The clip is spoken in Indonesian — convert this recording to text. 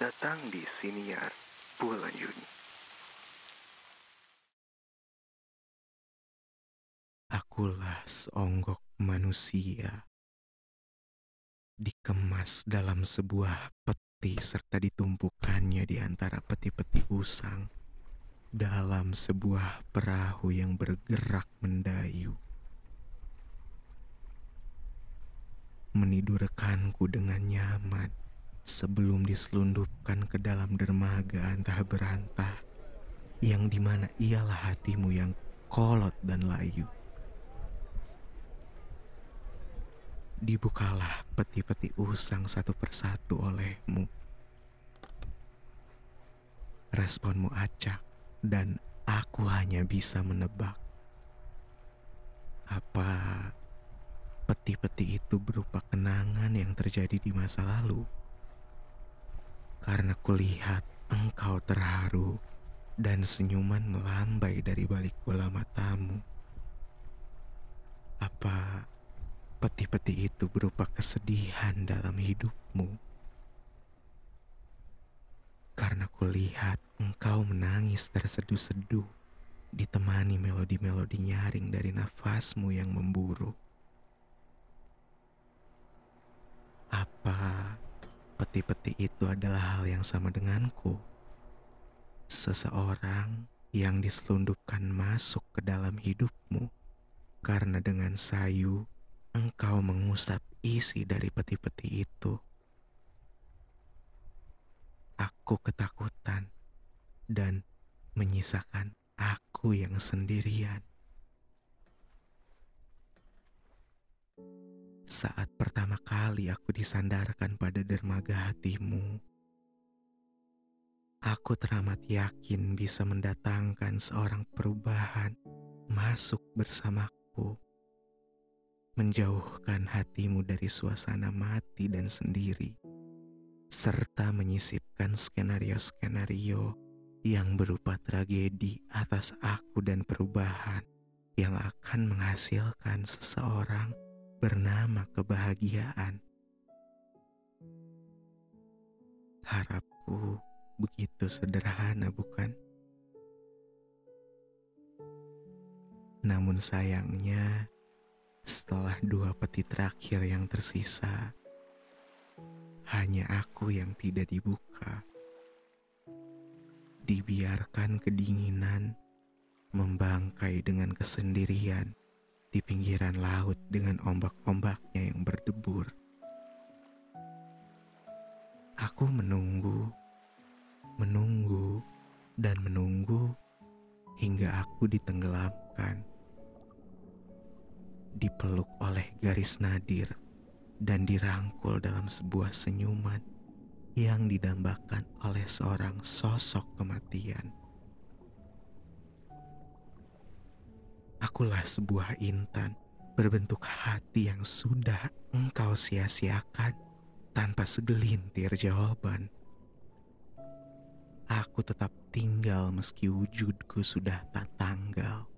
datang di siniar bulan Juni. Akulah seonggok manusia dikemas dalam sebuah peti serta ditumpukannya di antara peti-peti usang dalam sebuah perahu yang bergerak mendayu. Menidurkanku dengan nyaman sebelum diselundupkan ke dalam dermaga antah berantah yang di mana ialah hatimu yang kolot dan layu. dibukalah peti-peti usang satu persatu olehmu. Responmu acak dan aku hanya bisa menebak. Apa peti-peti itu berupa kenangan yang terjadi di masa lalu? Karena kulihat engkau terharu dan senyuman melambai dari balik bola matamu. Apa peti-peti itu berupa kesedihan dalam hidupmu. Karena kulihat engkau menangis terseduh-seduh, ditemani melodi-melodi nyaring dari nafasmu yang memburu. Apa peti-peti itu adalah hal yang sama denganku? Seseorang yang diselundupkan masuk ke dalam hidupmu karena dengan sayu engkau mengusap isi dari peti-peti itu. Aku ketakutan dan menyisakan aku yang sendirian. Saat pertama kali aku disandarkan pada dermaga hatimu, aku teramat yakin bisa mendatangkan seorang perubahan masuk bersamaku. Menjauhkan hatimu dari suasana mati dan sendiri, serta menyisipkan skenario-skenario yang berupa tragedi atas aku dan perubahan yang akan menghasilkan seseorang bernama kebahagiaan. Harapku begitu sederhana, bukan? Namun sayangnya, setelah dua peti terakhir yang tersisa, hanya aku yang tidak dibuka. Dibiarkan kedinginan membangkai dengan kesendirian di pinggiran laut dengan ombak-ombaknya yang berdebur. Aku menunggu, menunggu, dan menunggu hingga aku ditenggelamkan dipeluk oleh garis nadir dan dirangkul dalam sebuah senyuman yang didambakan oleh seorang sosok kematian. Akulah sebuah intan berbentuk hati yang sudah engkau sia-siakan tanpa segelintir jawaban. Aku tetap tinggal meski wujudku sudah tak tanggal